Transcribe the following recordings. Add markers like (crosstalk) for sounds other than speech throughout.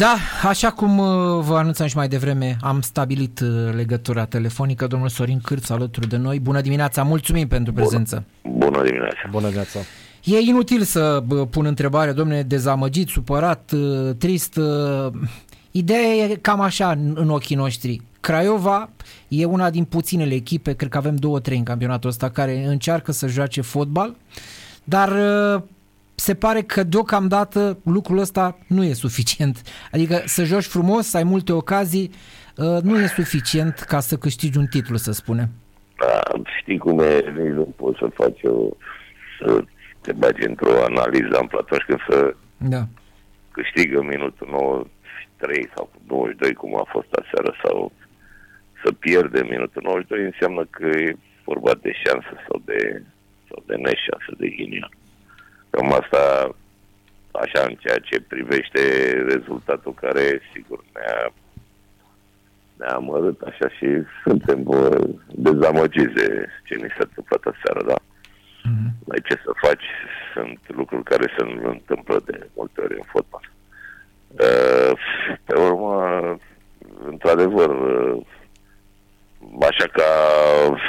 Da, așa cum uh, vă anunțam și mai devreme, am stabilit uh, legătura telefonică. Domnul Sorin Cârț alături de noi. Bună dimineața, mulțumim pentru prezență. Bună, Bună dimineața. Bună dimineața. E inutil să pun întrebare, domne, dezamăgit, supărat, uh, trist. Ideea e cam așa în ochii noștri. Craiova e una din puținele echipe, cred că avem două, trei în campionatul ăsta, care încearcă să joace fotbal, dar se pare că deocamdată lucrul ăsta nu e suficient. Adică să joci frumos, să ai multe ocazii, uh, nu e suficient ca să câștigi un titlu, să spunem. Da, știi cum e, nici nu poți să faci o, să te bagi într-o analiză amplă atunci când să da. câștigă minutul 93 sau 92, cum a fost aseară, sau să pierde minutul 92, înseamnă că e vorba de șansă sau de, sau de neșansă, de ghinion. Cam asta, așa, în ceea ce privește rezultatul care, sigur, ne-a, ne-a amărât așa și suntem dezamăgiți de ce ni s-a întâmplat aseară, da. Mm-hmm. Mai ce să faci, sunt lucruri care se întâmplă de multe ori în fotbal. Uh, pe urmă, într-adevăr, uh, așa ca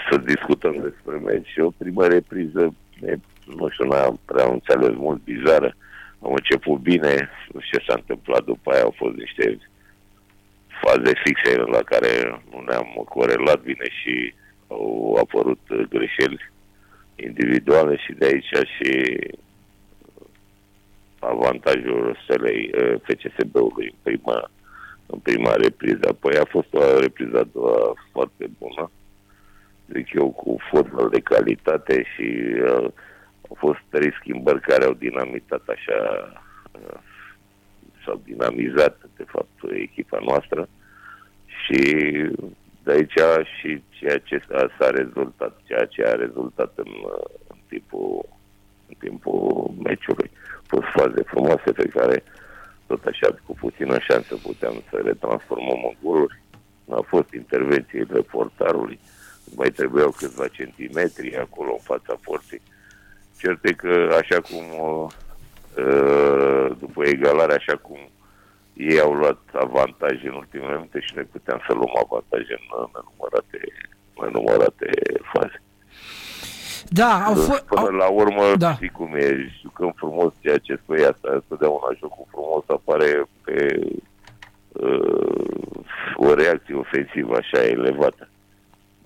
să discutăm despre meci, o primă repriză e nu știu, n-am prea înțeles mult, bizară. Am început bine, nu știu ce s-a întâmplat după aia, au fost niște faze fixe la care nu ne-am corelat bine și au apărut greșeli individuale și de aici și avantajul stelei eh, FCSB-ului în prima, în prima repriză. Apoi a fost o repriză a doua foarte bună, zic eu, cu fotbal de calitate și uh, au fost trei schimbări care au dinamitat așa, uh, s-au dinamizat, de fapt, echipa noastră și de aici și ceea ce s-a rezultat, ceea ce a rezultat în, uh, în timpul în timpul meciului. Au fost faze frumoase pe care tot așa cu puțină șansă puteam să le transformăm în goluri. Au fost intervențiile portarului, mai trebuiau câțiva centimetri acolo în fața porții Cert e că așa cum uh, după egalare, așa cum ei au luat avantaje în ultimele minute și noi puteam să luăm avantaje în nenumărate, nenumărate faze. Da, au fost... Până la urmă, da. știi cum e, jucăm frumos ceea ce spui asta, totdeauna jocul frumos apare pe uh, o reacție ofensivă așa elevată.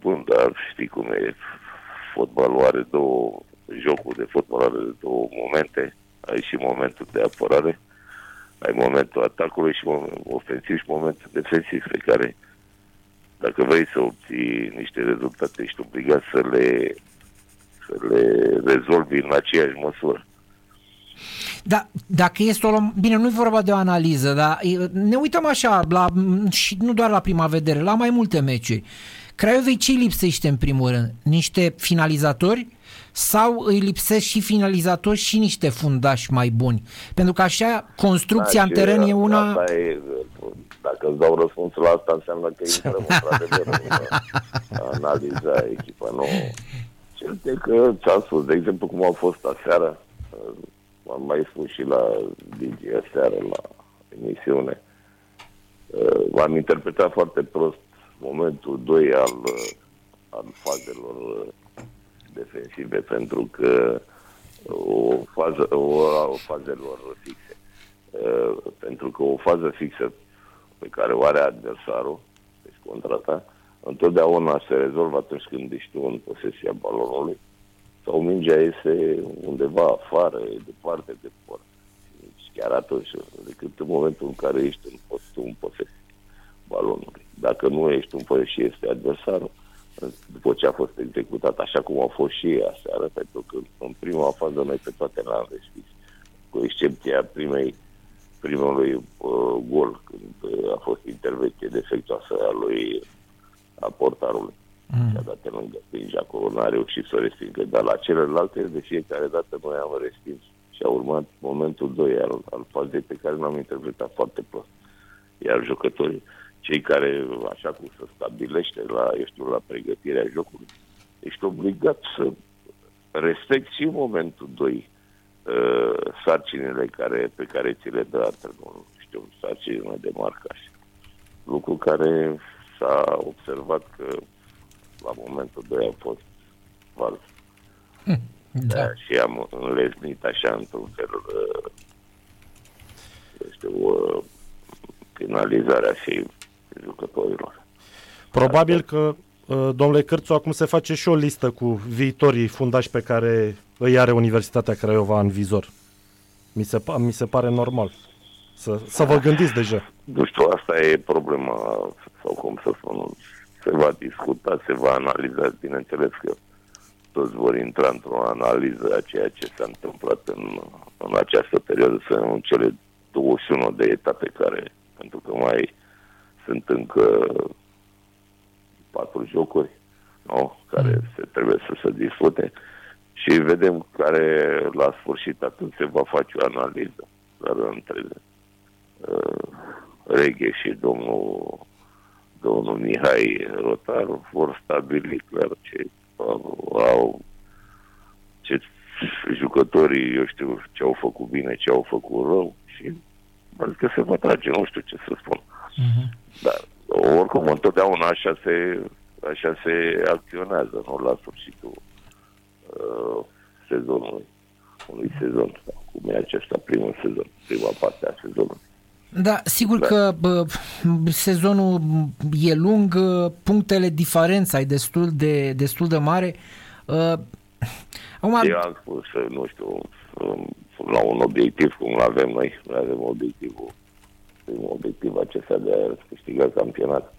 Bun, dar știi cum e, fotbalul are două jocul de fotbal are două momente. Ai și momentul de apărare, ai momentul atacului și momentul ofensiv și momentul defensiv pe care dacă vrei să obții niște rezultate, ești obligat să le, să le rezolvi în aceeași măsură. Da, dacă este o... Bine, nu e vorba de o analiză, dar ne uităm așa, la, și nu doar la prima vedere, la mai multe meciuri. Craiovei ce lipsește în primul rând? Niște finalizatori sau îi lipsesc și finalizatori și niște fundași mai buni? Pentru că așa construcția da, în teren e una... E, dacă îți dau răspunsul la asta, înseamnă că intrăm (laughs) într-adevăr în analiza echipa nouă. Cert e că ți-am spus, de exemplu, cum au fost aseară, am mai spus și la Digi aseară la emisiune, v-am interpretat foarte prost momentul 2 al, al fazelor defensive pentru că o fază, o, o fazelor fixe. Uh, pentru că o fază fixă pe care o are adversarul, deci contra ta, întotdeauna se rezolvă atunci când ești tu în posesia balonului sau mingea iese undeva afară, departe de port. Deci chiar atunci, decât în momentul în care ești în, tu în posesia balonului. Dacă nu ești în posesia și este adversarul, după ce a fost executat, așa cum a fost și aseară, pentru că în prima fază noi pe toate le-am respins, cu excepția primei, primului uh, gol, când uh, a fost intervenție defectoasă a lui a portarului. Mm. Și a dat în lângă stângi, acolo n-a reușit să o respingă, dar la celelalte, de fiecare dată noi am respins. Și a urmat momentul 2 al, al fazei pe care l-am interpretat foarte prost. Iar jucătorii cei care, așa cum se stabilește la, eu știu, la pregătirea jocului, ești obligat să respecti și momentul 2 uh, sarcinile care, pe care ți le dă antrenorul. știu, sarcină de marcaj. Lucru care s-a observat că la momentul 2 a fost fals. Hm, da. da. Și am înlesnit așa într-un fel uh, știu, uh, finalizarea și jucătorilor. Probabil că, uh, domnule Cârțu, acum se face și o listă cu viitorii fundași pe care îi are Universitatea Craiova în vizor. Mi se, mi se pare normal. Să, să vă gândiți deja. Nu știu, asta e problema, sau cum să spun, se va discuta, se va analiza, bineînțeles că toți vor intra într-o analiză a ceea ce s-a întâmplat în, în această perioadă, să în cele 21 de etape care, pentru că mai sunt încă patru jocuri nu? care mm. se trebuie să se dispute și vedem care la sfârșit atunci se va face o analiză dar între uh, Reghe și domnul domnul Mihai Rotaru vor stabili clar ce au ce jucătorii, eu știu, ce au făcut bine, ce au făcut rău și că se va trage, nu știu ce să spun. Uh-huh. Dar oricum, întotdeauna așa se, așa se acționează, nu la sfârșitul uh, sezonului, unui sezon, cum e acesta primul sezon, prima parte a sezonului. Da, sigur da. că bă, sezonul e lung, punctele, diferența e destul de, destul de mare. Uh, acum... Eu am spus, nu știu, la un obiectiv cum îl avem noi, noi avem obiectivul, primul obiectiv acesta de a câștiga campionat.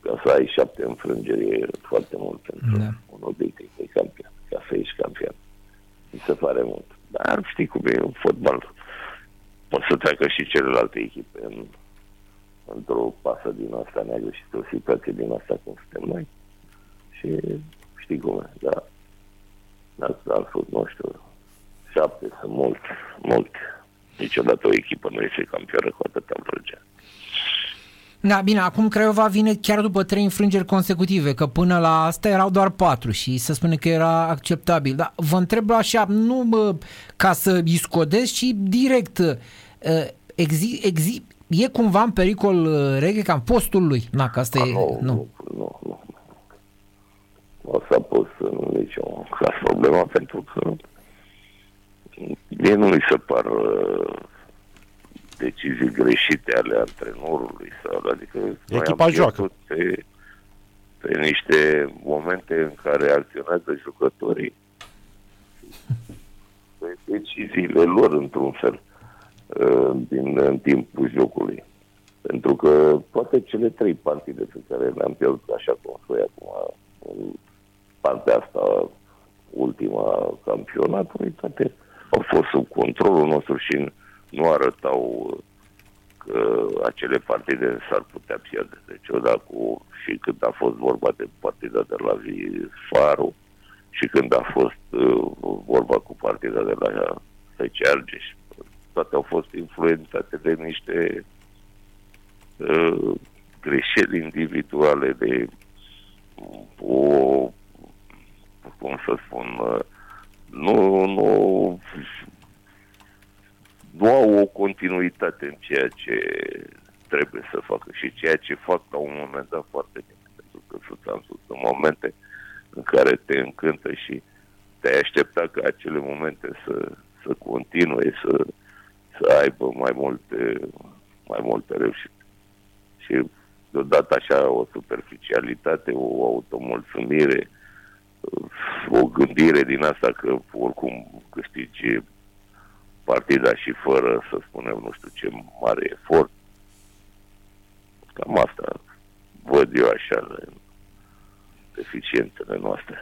Ca să ai șapte înfrângeri e foarte mult pentru da. un obiectiv de campion, ca să ieși campion. Mi se pare mult. Dar știi cum e un fotbal pot să treacă și celelalte echipe în, într-o pasă din asta neagră și într-o situație din asta cum suntem noi. Și știi cum e, da. Dar altfel, nu știu, șapte sunt mult, mult. Niciodată o echipă nu este campioară cu atâta înfrângere. Da, bine, acum Craiova vine chiar după trei înfrângeri consecutive, că până la asta erau doar patru și se spune că era acceptabil. Dar vă întreb așa, nu bă, ca să îi scodesc, ci direct, Uh, exi, exi, e cumva în pericol uh, reghe ca în postul lui? Na, că asta A, e... Nu, nu, nu. nu. O să pus în niciun caz problema pentru că mie nu mi se par uh, decizii greșite ale antrenorului sau adică echipa joacă pe, pe niște momente în care acționează jucătorii pe deciziile lor într-un fel. Uh, din, în timpul jocului. Pentru că toate cele trei partide pe care le-am pierdut, așa cum spui acum, în partea asta, ultima campionatului, toate au fost sub controlul nostru și nu arătau că acele partide s-ar putea pierde. Deci odată cu și când a fost vorba de partida de la Faru și când a fost uh, vorba cu partida de la FC Argeș, toate au fost influențate de niște uh, greșeli individuale, de o, cum să spun, uh, nu, nu, nu au o continuitate în ceea ce trebuie să facă și ceea ce fac la un moment dat foarte bine. Pentru că sunt am spus în momente în care te încântă și te-ai aștepta ca acele momente să, să continue, să, să aibă mai multe, mai multe reușite. Și deodată așa o superficialitate, o automulțumire, o gândire din asta că oricum câștigi partida și fără să spunem nu știu ce mare efort. Cam asta văd eu așa deficiențele noastre.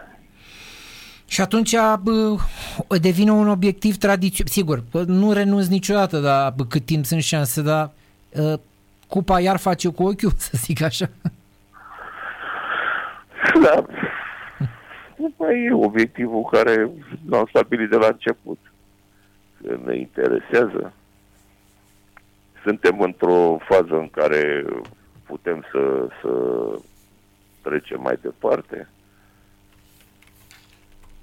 Și atunci bă, devine un obiectiv tradițional. Sigur, nu renunț niciodată, dar bă, cât timp sunt șanse, dar uh, cupa iar face cu ochiul, (laughs) să zic așa. Da. Cupa e obiectivul care l-am stabilit de la început. Că ne interesează. Suntem într-o fază în care putem să, să trecem mai departe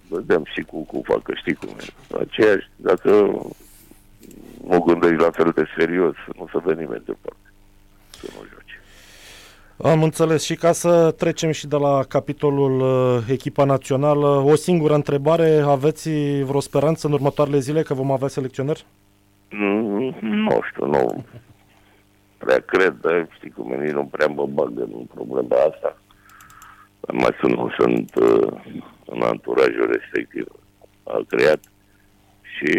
vedem și cu, cu facă, știi cum e. Aceeași, dacă nu gândești la fel de serios, nu se dă nimeni departe. Să nu joci. Am înțeles. Și ca să trecem și de la capitolul uh, echipa națională, o singură întrebare. Aveți vreo speranță în următoarele zile că vom avea selecționeri? Mm, nu știu, nu prea cred, dar știi cum e, nu prea mă bag în problema asta. Mai sunt, nu sunt uh, în anturajul respectiv. A creat și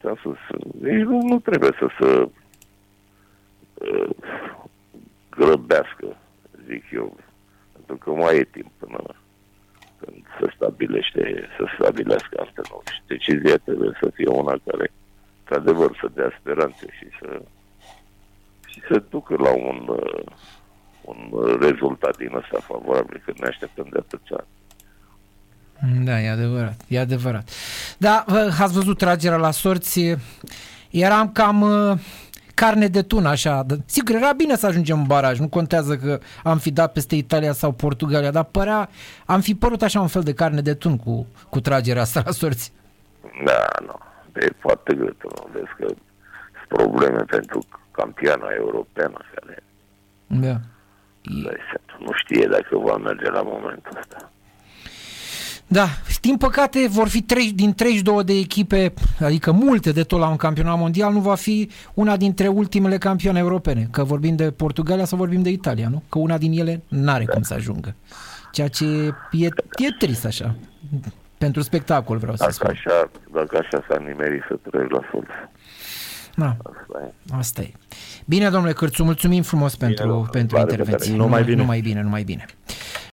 ți-am spus, nici nu, nu trebuie să se uh, grăbească, zic eu, pentru că mai e timp până când se stabilește, să stabilească antrenorul. Și decizia trebuie să fie una care, într-adevăr, să dea speranțe și să și să ducă la un, uh, un rezultat din ăsta favorabil, că ne așteptăm de atâția ani. Da, e adevărat, e adevărat. Da, ați văzut tragerea la sorți, eram cam uh, carne de tun, așa. Sigur, era bine să ajungem în baraj, nu contează că am fi dat peste Italia sau Portugalia, dar părea, am fi părut așa un fel de carne de tun cu, cu tragerea asta la sorți. Da, nu, e foarte greu, nu vezi că sunt probleme pentru campioana europeană care da. nu știe dacă va merge la momentul ăsta. Da, din păcate vor fi 3, din 32 de echipe, adică multe de tot la un campionat mondial, nu va fi una dintre ultimele campioane europene. Că vorbim de Portugalia sau vorbim de Italia, nu? Că una din ele n-are da. cum să ajungă. Ceea ce e, e trist așa. Pentru spectacol vreau dacă să spun. Așa, dacă așa s-a nimerit să treci la sus. Da. Asta e. Bine, domnule Cârțu, mulțumim frumos bine, pentru, pentru intervenție. Numai bine. Numai bine, numai bine.